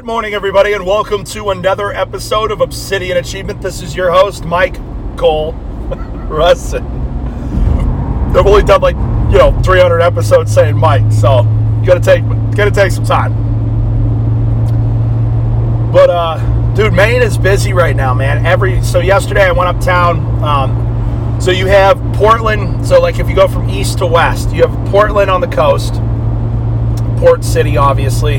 Good morning, everybody, and welcome to another episode of Obsidian Achievement. This is your host, Mike Cole Russin. I've only done like you know 300 episodes saying Mike, so you gotta take gotta take some time. But uh, dude, Maine is busy right now, man. Every so yesterday I went uptown. Um, so you have Portland. So like if you go from east to west, you have Portland on the coast, Port City, obviously.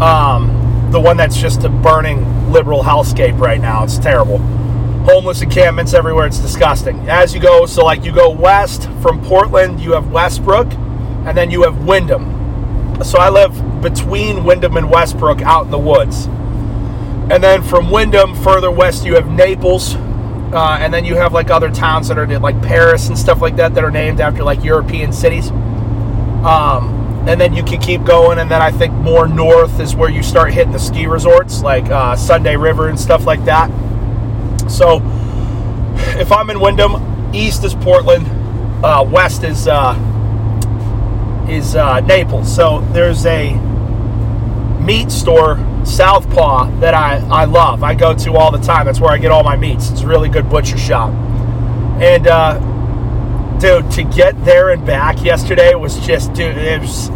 Um, the one that's just a burning liberal hellscape right now. It's terrible. Homeless encampments everywhere. It's disgusting. As you go, so like you go west from Portland, you have Westbrook, and then you have Windham. So I live between Windham and Westbrook out in the woods. And then from Windham, further west, you have Naples. Uh, and then you have like other towns that are like Paris and stuff like that that are named after like European cities. Um, and then you can keep going and then i think more north is where you start hitting the ski resorts like uh, sunday river and stuff like that. So if i'm in Windham, east is portland uh, west is uh, is uh, naples. So there's a meat store southpaw that I, I love. I go to all the time. That's where i get all my meats. It's a really good butcher shop. And uh, dude, to get there and back yesterday was just, dude, it was.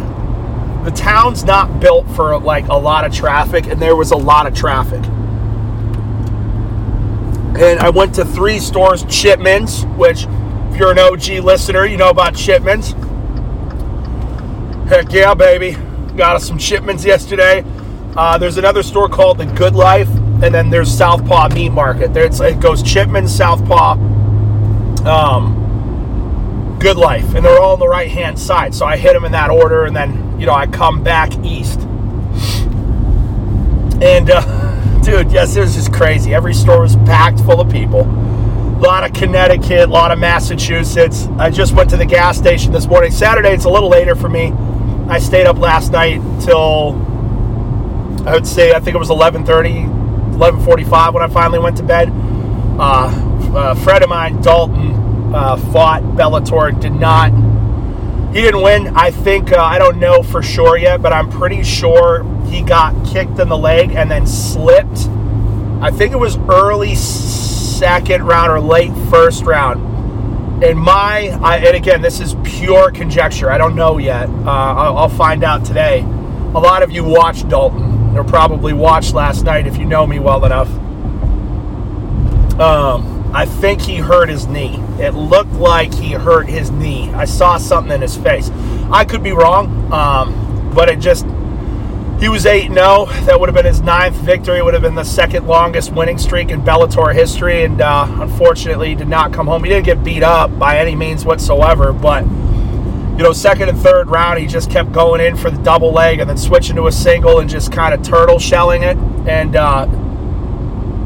The town's not built for like a lot of traffic, and there was a lot of traffic. And I went to three stores, Chipman's, which, if you're an OG listener, you know about Chipman's. Heck yeah, baby. Got us some Chipman's yesterday. Uh, there's another store called The Good Life, and then there's Southpaw Meat Market. There it goes Chipman's, Southpaw, um, Good Life, and they're all on the right hand side. So I hit them in that order, and then you know I come back east. And uh, dude, yes, it was just crazy. Every store was packed full of people. A lot of Connecticut, a lot of Massachusetts. I just went to the gas station this morning. Saturday, it's a little later for me. I stayed up last night till I would say I think it was 11:30, 11:45 when I finally went to bed. Uh, a friend of mine, Dalton, uh, fought Bellator, did not. He didn't win. I think uh, I don't know for sure yet, but I'm pretty sure he got kicked in the leg and then slipped. I think it was early second round or late first round. In my, I, and again, this is pure conjecture. I don't know yet. Uh, I'll, I'll find out today. A lot of you watched Dalton, or probably watched last night if you know me well enough. Um, I think he hurt his knee. It looked like he hurt his knee. I saw something in his face. I could be wrong, um, but it just. He was 8 0. That would have been his ninth victory. It would have been the second longest winning streak in Bellator history. And uh, unfortunately, he did not come home. He didn't get beat up by any means whatsoever. But, you know, second and third round, he just kept going in for the double leg and then switching to a single and just kind of turtle shelling it. And, uh,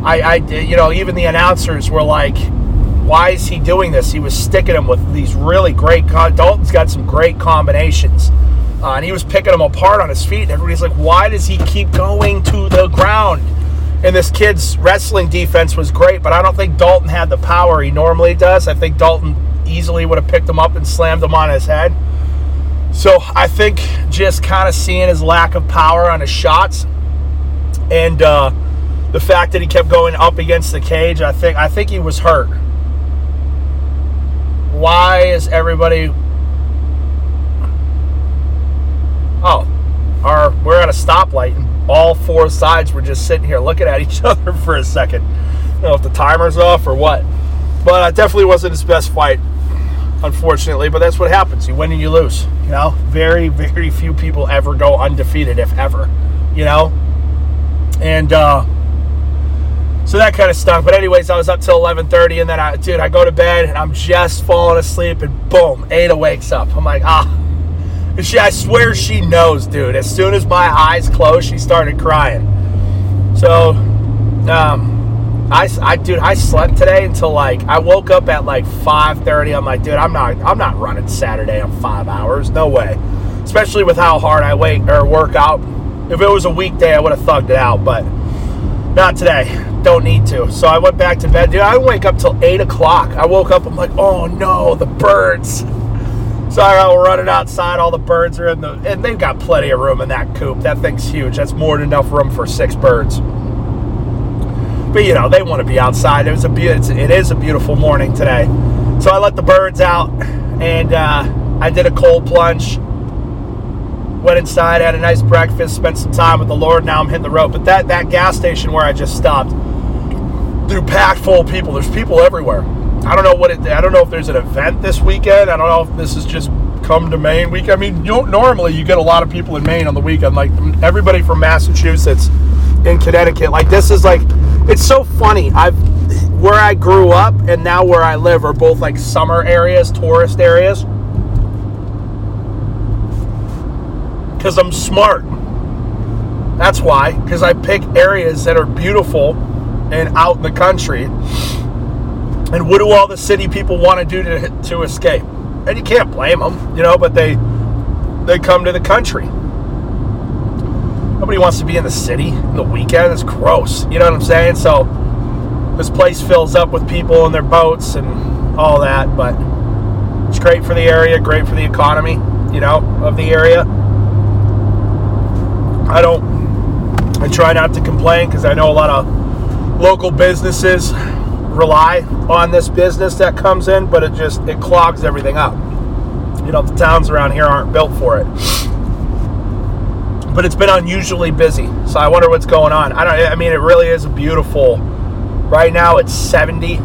I, I, you know, even the announcers were like, why is he doing this? He was sticking him with these really great. Dalton's got some great combinations. Uh, and he was picking them apart on his feet. And everybody's like, why does he keep going to the ground? And this kid's wrestling defense was great, but I don't think Dalton had the power he normally does. I think Dalton easily would have picked him up and slammed him on his head. So I think just kind of seeing his lack of power on his shots and uh, the fact that he kept going up against the cage, I think I think he was hurt. Why is everybody Oh, our we're at a stoplight and all four sides were just sitting here looking at each other for a second. I don't know if the timer's off or what. But it definitely wasn't his best fight, unfortunately. But that's what happens. You win and you lose. You know, very, very few people ever go undefeated, if ever. You know, and uh, so that kind of stunk. But anyways, I was up till 11:30, and then I, dude, I go to bed and I'm just falling asleep, and boom, Ada wakes up. I'm like, ah. And she, I swear she knows, dude. As soon as my eyes closed, she started crying. So, um, I, I, dude, I slept today until like I woke up at like 5:30. I'm like, dude, I'm not, I'm not running Saturday in five hours. No way. Especially with how hard I wait or work out. If it was a weekday, I would have thugged it out, but not today. Don't need to. So I went back to bed. Dude, I wake up till eight o'clock. I woke up. I'm like, oh no, the birds. So I run it outside. All the birds are in the, and they've got plenty of room in that coop. That thing's huge. That's more than enough room for six birds. But you know, they want to be outside. It was a be- it is a beautiful morning today. So I let the birds out, and uh, I did a cold plunge. Went inside, had a nice breakfast, spent some time with the Lord. Now I'm hitting the road. But that that gas station where I just stopped, through packed full of people. There's people everywhere. I don't know what it. I don't know if there's an event this weekend. I don't know if this is just come to Maine week. I mean, normally you get a lot of people in Maine on the weekend, like everybody from Massachusetts, in Connecticut. Like this is like, it's so funny. I've where I grew up and now where I live are both like summer areas, tourist areas. Because I'm smart. That's why. Because I pick areas that are beautiful and out in the country and what do all the city people want to do to, to escape? And you can't blame them, you know, but they they come to the country. Nobody wants to be in the city the weekend. It's gross. You know what I'm saying? So this place fills up with people in their boats and all that, but it's great for the area, great for the economy, you know, of the area. I don't I try not to complain because I know a lot of local businesses rely on this business that comes in, but it just it clogs everything up. You know, the towns around here aren't built for it. But it's been unusually busy, so I wonder what's going on. I don't. I mean, it really is beautiful. Right now, it's 70.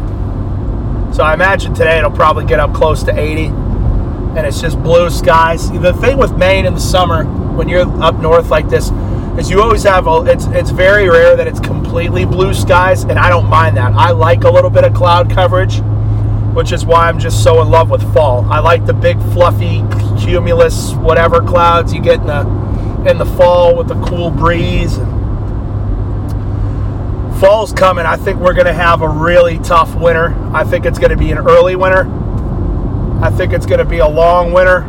So I imagine today it'll probably get up close to 80, and it's just blue skies. The thing with Maine in the summer, when you're up north like this, is you always have a, it's it's very rare that it's completely blue skies and I don't mind that. I like a little bit of cloud coverage, which is why I'm just so in love with fall. I like the big fluffy cumulus whatever clouds you get in the in the fall with the cool breeze fall's coming. I think we're going to have a really tough winter. I think it's going to be an early winter. I think it's going to be a long winter.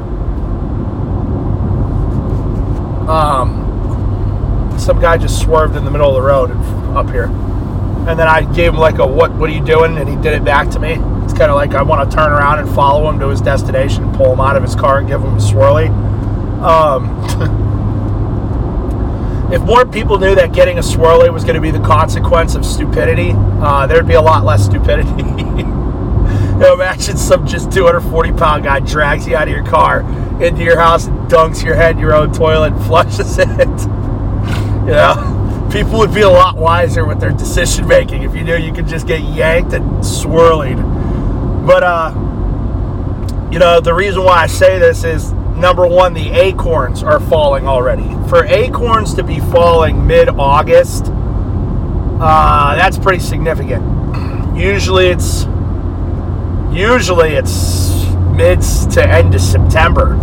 Um, some guy just swerved in the middle of the road up here. And then I gave him like a what what are you doing? And he did it back to me. It's kind of like I want to turn around and follow him to his destination, pull him out of his car, and give him a swirly. Um, if more people knew that getting a swirly was going to be the consequence of stupidity, uh, there'd be a lot less stupidity. you know, imagine some just 240 pound guy drags you out of your car into your house dunks your head in your own toilet flushes it. You know, people would be a lot wiser with their decision making if you knew you could just get yanked and swirling. But uh, you know, the reason why I say this is number one, the acorns are falling already. For acorns to be falling mid-August, uh, that's pretty significant. Usually, it's usually it's mid to end of September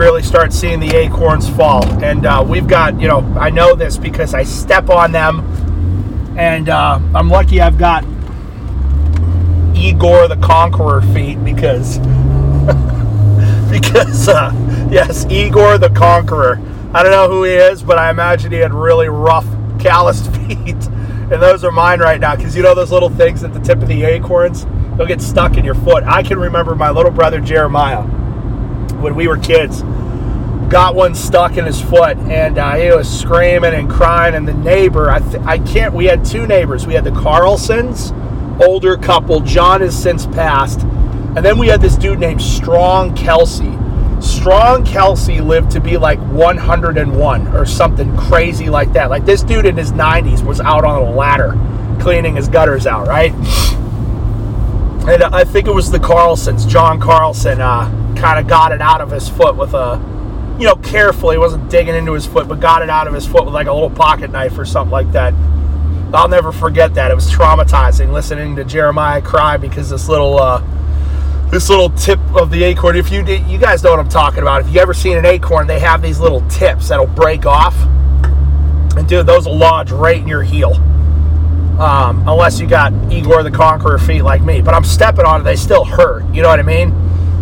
really start seeing the acorns fall. And uh, we've got, you know, I know this because I step on them, and uh, I'm lucky I've got Igor the Conqueror feet because, because, uh, yes, Igor the Conqueror. I don't know who he is, but I imagine he had really rough, calloused feet. And those are mine right now because you know those little things at the tip of the acorns? They'll get stuck in your foot. I can remember my little brother Jeremiah when we were kids got one stuck in his foot and uh, he was screaming and crying and the neighbor I, th- I can't we had two neighbors. We had the carlsons older couple john has since passed and then we had this dude named strong kelsey. Strong kelsey lived to be like 101 or something crazy like that. Like this dude in his 90s was out on a ladder cleaning his gutters out right and i think it was the carlsons john carlson uh, kind of got it out of his foot with a, you know, carefully. He wasn't digging into his foot, but got it out of his foot with like a little pocket knife or something like that. I'll never forget that. It was traumatizing listening to Jeremiah cry because this little, uh, this little tip of the acorn. If you you guys know what I'm talking about. If you ever seen an acorn, they have these little tips that'll break off, and dude, those will lodge right in your heel. Um, unless you got Igor the Conqueror feet like me, but I'm stepping on it, they still hurt. You know what I mean?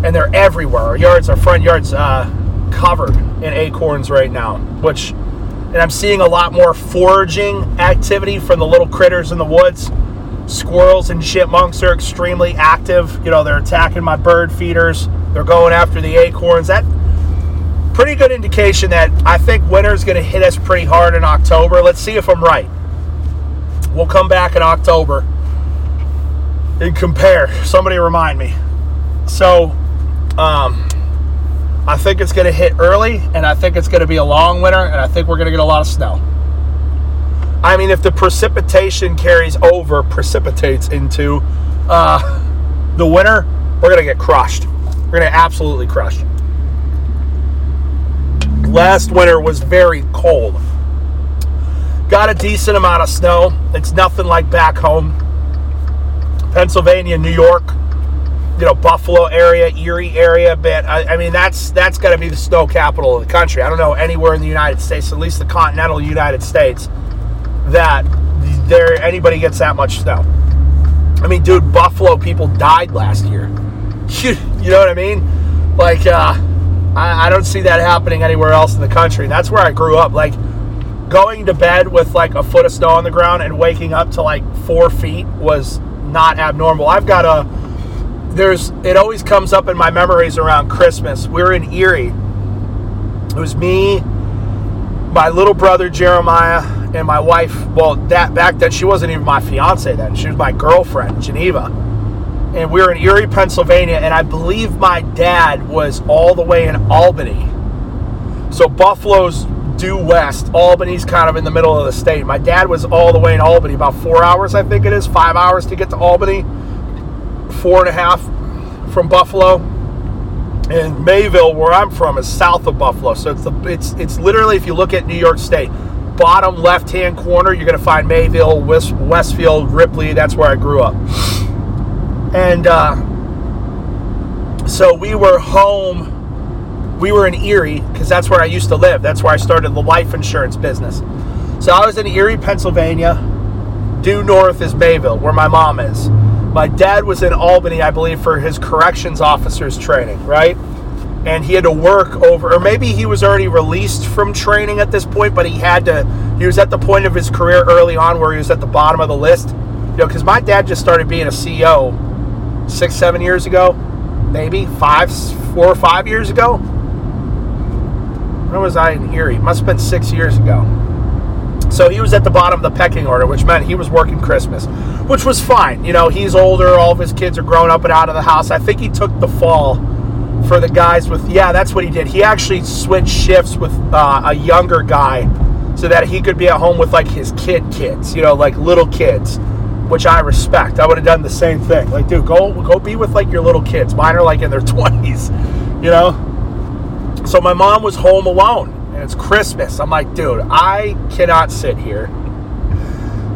and they're everywhere. Our yards, our front yards, uh, covered in acorns right now. Which, and I'm seeing a lot more foraging activity from the little critters in the woods. Squirrels and chipmunks are extremely active. You know, they're attacking my bird feeders. They're going after the acorns. That pretty good indication that I think winter is going to hit us pretty hard in October. Let's see if I'm right. We'll come back in October and compare. Somebody remind me. So, um, I think it's going to hit early, and I think it's going to be a long winter, and I think we're going to get a lot of snow. I mean, if the precipitation carries over, precipitates into uh, the winter, we're going to get crushed. We're going to absolutely crushed. Last winter was very cold. Got a decent amount of snow. It's nothing like back home. Pennsylvania, New York, you know, Buffalo area, Erie area, but I, I mean that's that's got to be the snow capital of the country. I don't know anywhere in the United States, at least the continental United States, that there anybody gets that much snow. I mean, dude, Buffalo people died last year. You, you know what I mean? Like, uh, I, I don't see that happening anywhere else in the country. That's where I grew up. Like, going to bed with like a foot of snow on the ground and waking up to like four feet was not abnormal. I've got a, there's, it always comes up in my memories around Christmas. We are in Erie. It was me, my little brother Jeremiah, and my wife. Well, that back then she wasn't even my fiance then. She was my girlfriend, Geneva. And we were in Erie, Pennsylvania, and I believe my dad was all the way in Albany. So Buffalo's due west. Albany's kind of in the middle of the state. My dad was all the way in Albany, about four hours, I think it is, five hours to get to Albany, four and a half from Buffalo. And Mayville, where I'm from, is south of Buffalo. So it's the, it's it's literally if you look at New York State, bottom left hand corner, you're to find Mayville, West, Westfield, Ripley. That's where I grew up. And uh, so we were home. We were in Erie because that's where I used to live. That's where I started the life insurance business. So I was in Erie, Pennsylvania. Due north is Mayville, where my mom is. My dad was in Albany, I believe, for his corrections officers training, right? and he had to work over or maybe he was already released from training at this point but he had to he was at the point of his career early on where he was at the bottom of the list you know because my dad just started being a ceo six seven years ago maybe five four or five years ago when was i in erie? Must have been six years ago. So he was at the bottom of the pecking order which meant he was working christmas which was fine. You know he's older all of his kids are grown up and out of the house. I think he took the fall for the guys with yeah that's what he did. He actually switched shifts with uh, a younger guy so that he could be at home with like his kid kids you know like little kids which i respect. I would have done the same thing. Like dude go go be with like your little kids. Mine are like in their 20s you know so my mom was home alone and it's christmas i'm like dude i cannot sit here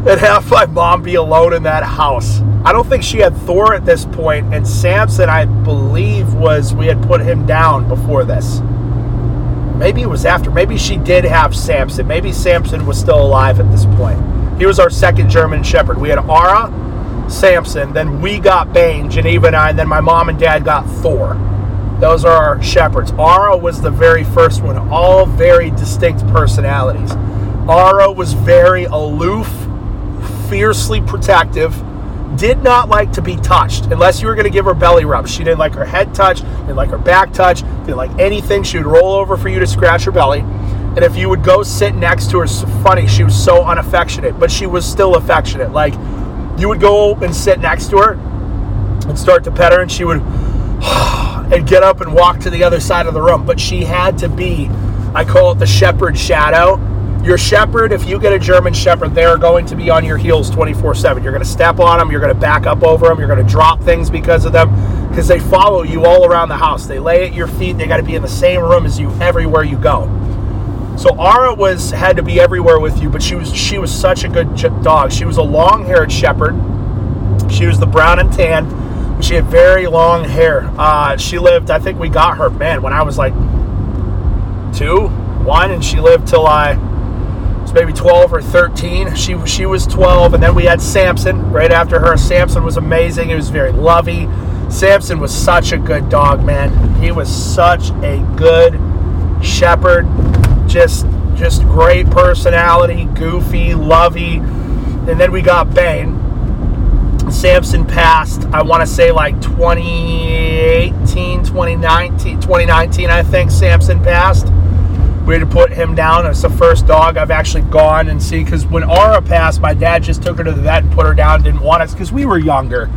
and have my mom be alone in that house I don't think she had Thor at this point, and Samson, I believe, was we had put him down before this. Maybe it was after. Maybe she did have Samson. Maybe Samson was still alive at this point. He was our second German Shepherd. We had Ara, Samson, then we got Bane, Geneva and I, and then my mom and dad got Thor. Those are our shepherds. Ara was the very first one, all very distinct personalities. Ara was very aloof, fiercely protective did not like to be touched unless you were going to give her belly rubs. She didn't like her head touch, didn't like her back touch, didn't like anything. She would roll over for you to scratch her belly. And if you would go sit next to her, it's funny, she was so unaffectionate, but she was still affectionate. Like you would go and sit next to her and start to pet her, and she would and get up and walk to the other side of the room. But she had to be, I call it the shepherd shadow your shepherd, if you get a German shepherd, they're going to be on your heels 24 7. You're going to step on them, you're going to back up over them, you're going to drop things because of them, because they follow you all around the house. They lay at your feet, they got to be in the same room as you everywhere you go. So Ara was had to be everywhere with you, but she was she was such a good dog. She was a long-haired shepherd. She was the brown and tan. She had very long hair. Uh, she lived. I think we got her man when I was like two, one, and she lived till I was maybe 12 or 13. She she was 12, and then we had Samson right after her. Samson was amazing. He was very lovey. Samson was such a good dog, man. He was such a good shepherd. Just just great personality, goofy, lovey. And then we got Bane. Samson passed, I want to say like 2018, 2019, 2019, I think Samson passed. We had to put him down. It's the first dog I've actually gone and see because when Aura passed, my dad just took her to the vet and put her down. Didn't want us because we were younger.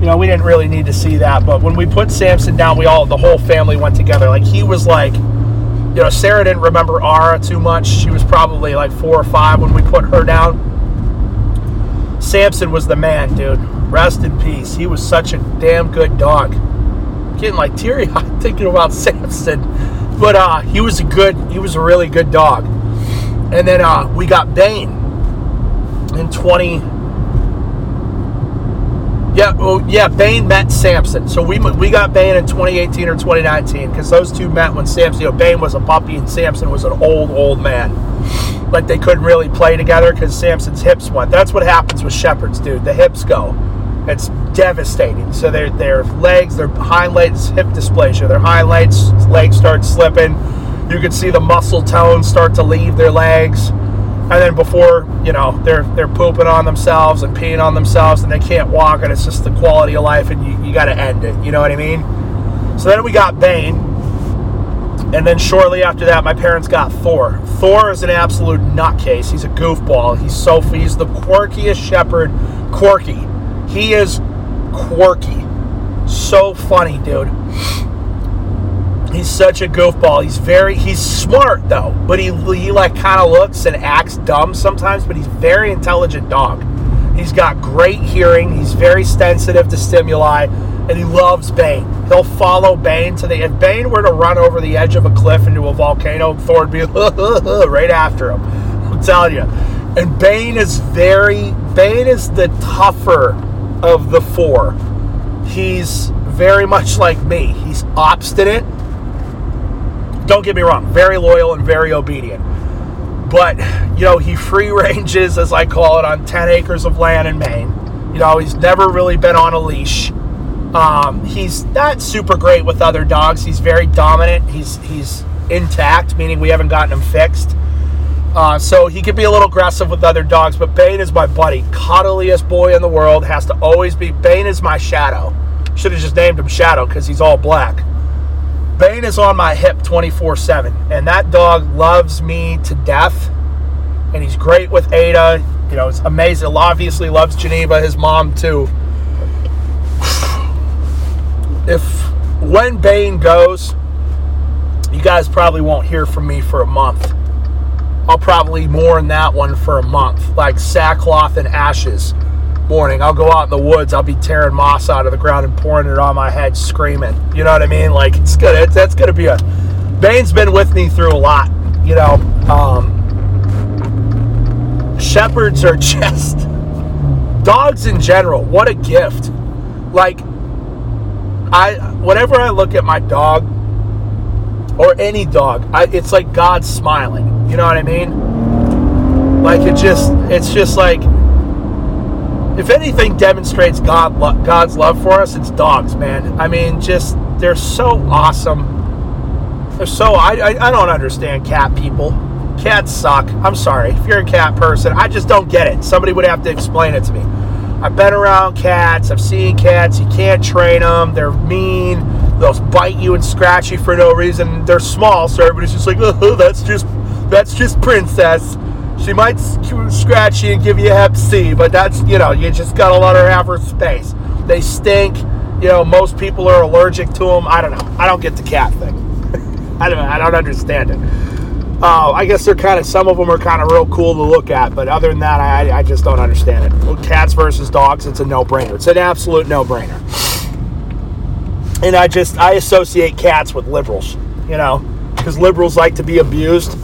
You know, we didn't really need to see that. But when we put Samson down, we all, the whole family went together. Like he was like, you know, Sarah didn't remember Aura too much. She was probably like four or five when we put her down. Samson was the man, dude. Rest in peace. He was such a damn good dog. Getting like teary eyed thinking about Samson. But uh, he was a good, he was a really good dog. And then uh, we got Bane in 20. Yeah, well, yeah, Bane met Samson. So we we got Bane in 2018 or 2019 because those two met when Samson, you know, Bane was a puppy and Samson was an old, old man. Like they couldn't really play together because Samson's hips went. That's what happens with shepherds, dude. The hips go. It's devastating. So their their legs, their hind legs, hip dysplasia. Their hind legs legs start slipping. You can see the muscle tone start to leave their legs, and then before you know they're they're pooping on themselves and peeing on themselves, and they can't walk, and it's just the quality of life, and you, you got to end it. You know what I mean? So then we got Bane, and then shortly after that, my parents got Thor. Thor is an absolute nutcase. He's a goofball. He's so he's the quirkiest shepherd. Quirky. He is quirky. So funny, dude. He's such a goofball. He's very he's smart though, but he he like kind of looks and acts dumb sometimes, but he's very intelligent dog. He's got great hearing. He's very sensitive to stimuli, and he loves Bane. He'll follow Bane to the. If Bane were to run over the edge of a cliff into a volcano, Thor would be right after him. I'm telling you. And Bane is very. Bane is the tougher of the four. He's very much like me. He's obstinate. Don't get me wrong, very loyal and very obedient. But, you know, he free ranges, as I call it, on 10 acres of land in Maine. You know, he's never really been on a leash. Um, he's not super great with other dogs. He's very dominant. He's he's intact, meaning we haven't gotten him fixed. Uh, so he can be a little aggressive with other dogs, but Bane is my buddy. Cuddliest boy in the world. Has to always be. Bane is my shadow. Should have just named him Shadow because he's all black. Bane is on my hip 24 7, and that dog loves me to death. And he's great with Ada. You know, it's amazing. Obviously, loves Geneva, his mom, too. If when Bane goes, you guys probably won't hear from me for a month. I'll probably mourn that one for a month, like sackcloth and ashes morning. I'll go out in the woods. I'll be tearing moss out of the ground and pouring it on my head, screaming. You know what I mean? Like it's good. It's, that's gonna be a. Bane's been with me through a lot. You know, um, shepherds are just dogs in general. What a gift! Like I, whenever I look at my dog or any dog, I, it's like God smiling. You know what I mean? Like it just, it's just like, if anything demonstrates God, God's love for us, it's dogs, man. I mean, just they're so awesome. They're so I, I, I don't understand cat people. Cats suck. I'm sorry if you're a cat person. I just don't get it. Somebody would have to explain it to me. I've been around cats. I've seen cats. You can't train them. They're mean. They'll bite you and scratch you for no reason. They're small, so everybody's just like, oh, that's just that's just princess. She might scratch you and give you Hep C, but that's you know you just gotta let her have her space. They stink. You know most people are allergic to them. I don't know. I don't get the cat thing. I don't. I don't understand it. Uh, I guess they're kind of some of them are kind of real cool to look at, but other than that, I, I just don't understand it. Cats versus dogs, it's a no-brainer. It's an absolute no-brainer. And I just I associate cats with liberals, you know, because liberals like to be abused,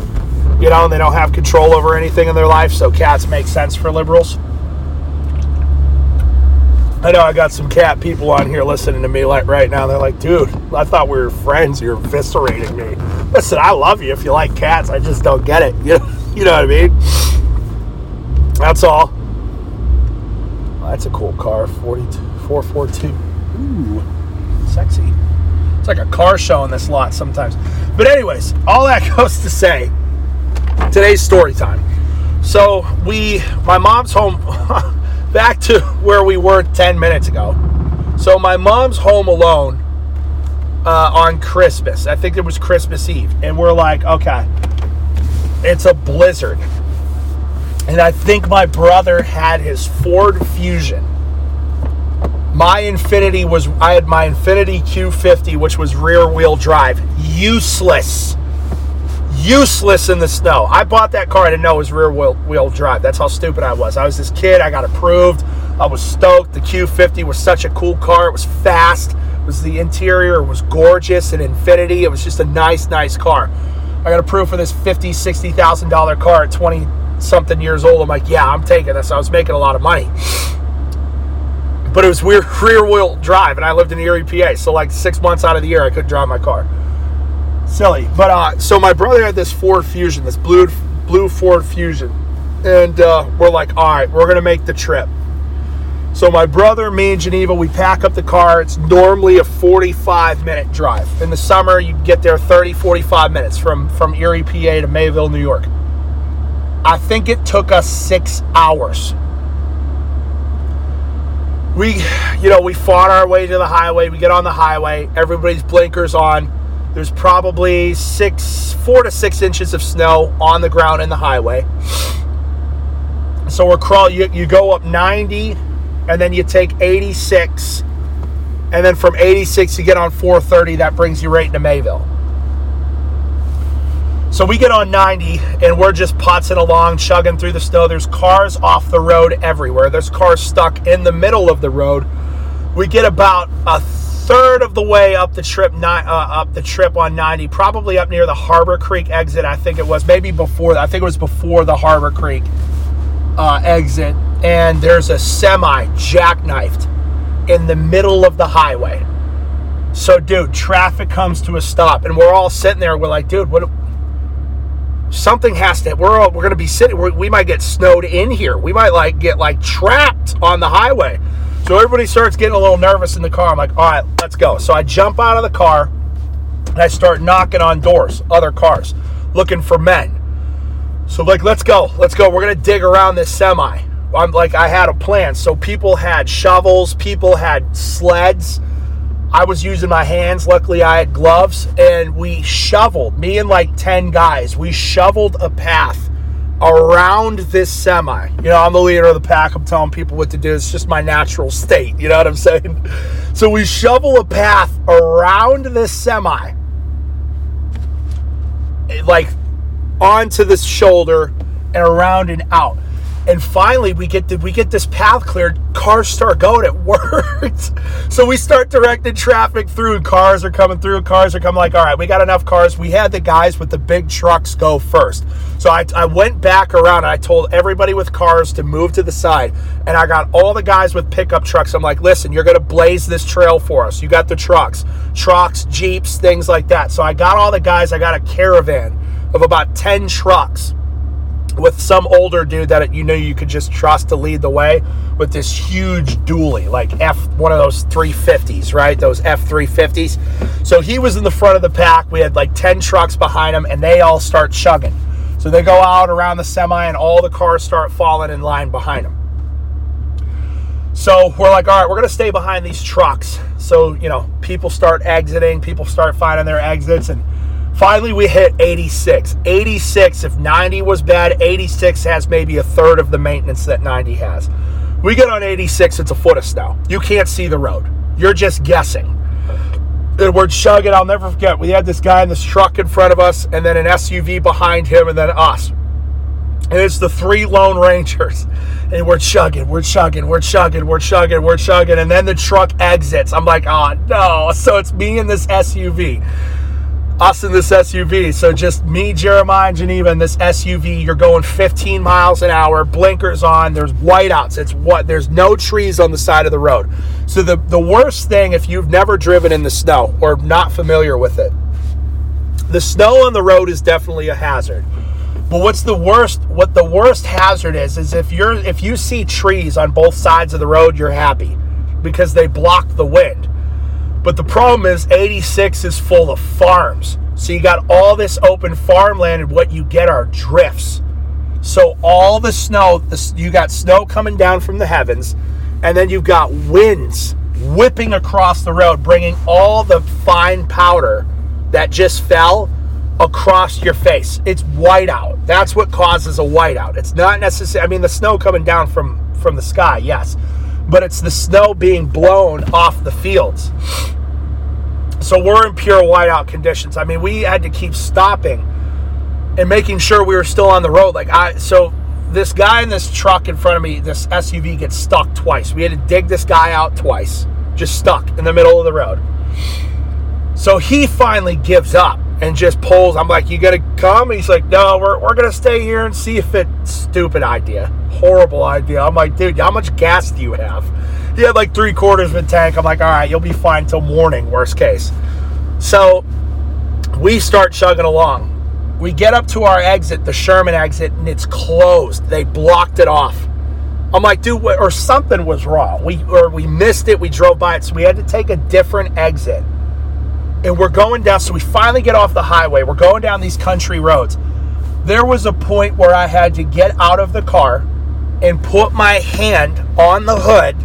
you know, and they don't have control over anything in their life, so cats make sense for liberals. I know I got some cat people on here listening to me like right now. They're like, dude, I thought we were friends. You're eviscerating me. Listen, I love you if you like cats. I just don't get it. You know, you know what I mean? That's all. That's a cool car. 442. Ooh, sexy. It's like a car show in this lot sometimes. But anyways, all that goes to say, today's story time. So we, my mom's home. back to where we were 10 minutes ago. So my mom's home alone uh, on Christmas. I think it was Christmas Eve. And we're like, okay, it's a blizzard. And I think my brother had his Ford Fusion. My Infiniti was, I had my Infiniti Q50, which was rear wheel drive. Useless. Useless in the snow. I bought that car, I didn't know it was rear wheel, wheel drive. That's how stupid I was. I was this kid, I got approved. I was stoked. The Q50 was such a cool car. It was fast. It was the interior was gorgeous and Infiniti. It was just a nice, nice car. I got approved for this fifty, sixty thousand dollar car at twenty something years old. I'm like, yeah, I'm taking this. I was making a lot of money. But it was weird rear wheel drive, and I lived in the Erie, PA. So like six months out of the year, I couldn't drive my car. Silly. But uh, so my brother had this Ford Fusion, this blue blue Ford Fusion, and uh, we're like, all right, we're gonna make the trip. So my brother, me, and Geneva, we pack up the car. It's normally a 45 minute drive. In the summer, you get there 30, 45 minutes from, from Erie, PA to Mayville, New York. I think it took us six hours. We, you know, we fought our way to the highway. We get on the highway. Everybody's blinkers on. There's probably six, four to six inches of snow on the ground in the highway. So we're crawling. You, you go up 90 and then you take 86, and then from 86 you get on 430. That brings you right into Mayville. So we get on 90 and we're just putzing along, chugging through the snow. There's cars off the road everywhere. There's cars stuck in the middle of the road. We get about a third of the way up the trip, uh, up the trip on 90, probably up near the Harbor Creek exit. I think it was maybe before. I think it was before the Harbor Creek uh, exit and there's a semi jackknifed in the middle of the highway. So, dude, traffic comes to a stop, and we're all sitting there. We're like, dude, what? Something has to. We're all, we're gonna be sitting. We might get snowed in here. We might like get like trapped on the highway. So everybody starts getting a little nervous in the car. I'm like, all right, let's go. So I jump out of the car and I start knocking on doors, other cars, looking for men. So like, let's go, let's go. We're gonna dig around this semi. I'm like I had a plan. So people had shovels, people had sleds. I was using my hands. Luckily, I had gloves, and we shoveled. Me and like ten guys, we shoveled a path around this semi. You know, I'm the leader of the pack. I'm telling people what to do. It's just my natural state. You know what I'm saying? So we shovel a path around this semi, like onto this shoulder and around and out. And finally, we get the, we get this path cleared. Cars start going. It works. so we start directing traffic through, and cars are coming through. Cars are coming. Like, all right, we got enough cars. We had the guys with the big trucks go first. So I, I went back around and I told everybody with cars to move to the side. And I got all the guys with pickup trucks. I'm like, listen, you're going to blaze this trail for us. You got the trucks, trucks, jeeps, things like that. So I got all the guys. I got a caravan of about 10 trucks with some older dude that you know you could just trust to lead the way with this huge dually, like F one of those 350s, right? Those F 350s. So he was in the front of the pack. We had like 10 trucks behind him, and they all start chugging. So they go out around the semi, and all the cars start falling in line behind them. So we're like, all right, we're going to stay behind these trucks. So, you know, people start exiting, people start finding their exits, and Finally, we hit 86. 86, if 90 was bad, 86 has maybe a third of the maintenance that 90 has. We get on 86, it's a foot of snow. You can't see the road. You're just guessing. And we're chugging. I'll never forget. We had this guy in this truck in front of us, and then an SUV behind him, and then us. And it's the three Lone Rangers. And we're chugging, we're chugging, we're chugging, we're chugging, we're chugging. And then the truck exits. I'm like, oh no. So it's me in this SUV us in this SUV. So just me, Jeremiah, and Geneva in this SUV. You're going 15 miles an hour, blinkers on. There's whiteouts. It's what there's no trees on the side of the road. So the the worst thing if you've never driven in the snow or not familiar with it, the snow on the road is definitely a hazard. But what's the worst? What the worst hazard is is if you're if you see trees on both sides of the road, you're happy because they block the wind. But the problem is 86 is full of farms. So you got all this open farmland, and what you get are drifts. So all the snow, you got snow coming down from the heavens, and then you've got winds whipping across the road, bringing all the fine powder that just fell across your face. It's whiteout. That's what causes a whiteout. It's not necessarily, I mean, the snow coming down from, from the sky, yes, but it's the snow being blown off the fields. So we're in pure whiteout conditions. I mean, we had to keep stopping and making sure we were still on the road. Like I, so this guy in this truck in front of me, this SUV gets stuck twice. We had to dig this guy out twice, just stuck in the middle of the road. So he finally gives up and just pulls. I'm like, you gotta come? he's like, no, we're, we're gonna stay here and see if it's stupid idea. Horrible idea. I'm like, dude, how much gas do you have? He had like three quarters of a tank. I'm like, all right, you'll be fine till morning, worst case. So we start chugging along. We get up to our exit, the Sherman exit, and it's closed. They blocked it off. I'm like, dude, or something was wrong. We or we missed it. We drove by it, so we had to take a different exit and we're going down. So we finally get off the highway. We're going down these country roads. There was a point where I had to get out of the car and put my hand on the hood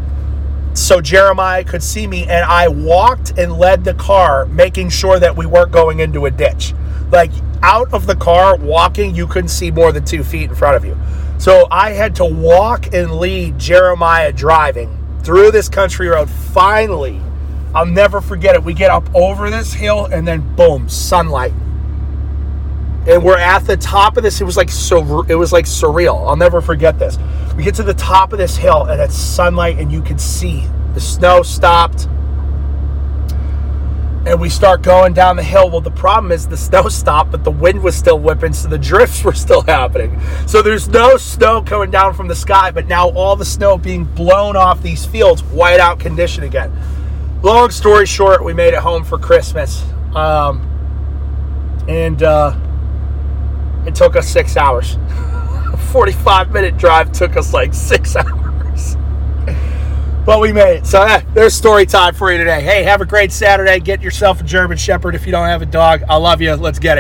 so Jeremiah could see me. And I walked and led the car, making sure that we weren't going into a ditch. Like out of the car, walking, you couldn't see more than two feet in front of you. So I had to walk and lead Jeremiah driving through this country road. Finally, I'll never forget it. We get up over this hill and then boom, sunlight. And we're at the top of this. It was like so it was like surreal. I'll never forget this. We get to the top of this hill and it's sunlight and you can see the snow stopped. And we start going down the hill. Well, the problem is the snow stopped, but the wind was still whipping, so the drifts were still happening. So there's no snow coming down from the sky, but now all the snow being blown off these fields, whiteout condition again long story short, we made it home for Christmas. Um, and uh, it took us six hours. 45 minute drive took us like six hours. but we made it. So eh, there's story time for you today. Hey, have a great Saturday. Get yourself a German Shepherd if you don't have a dog. I love you. Let's get it.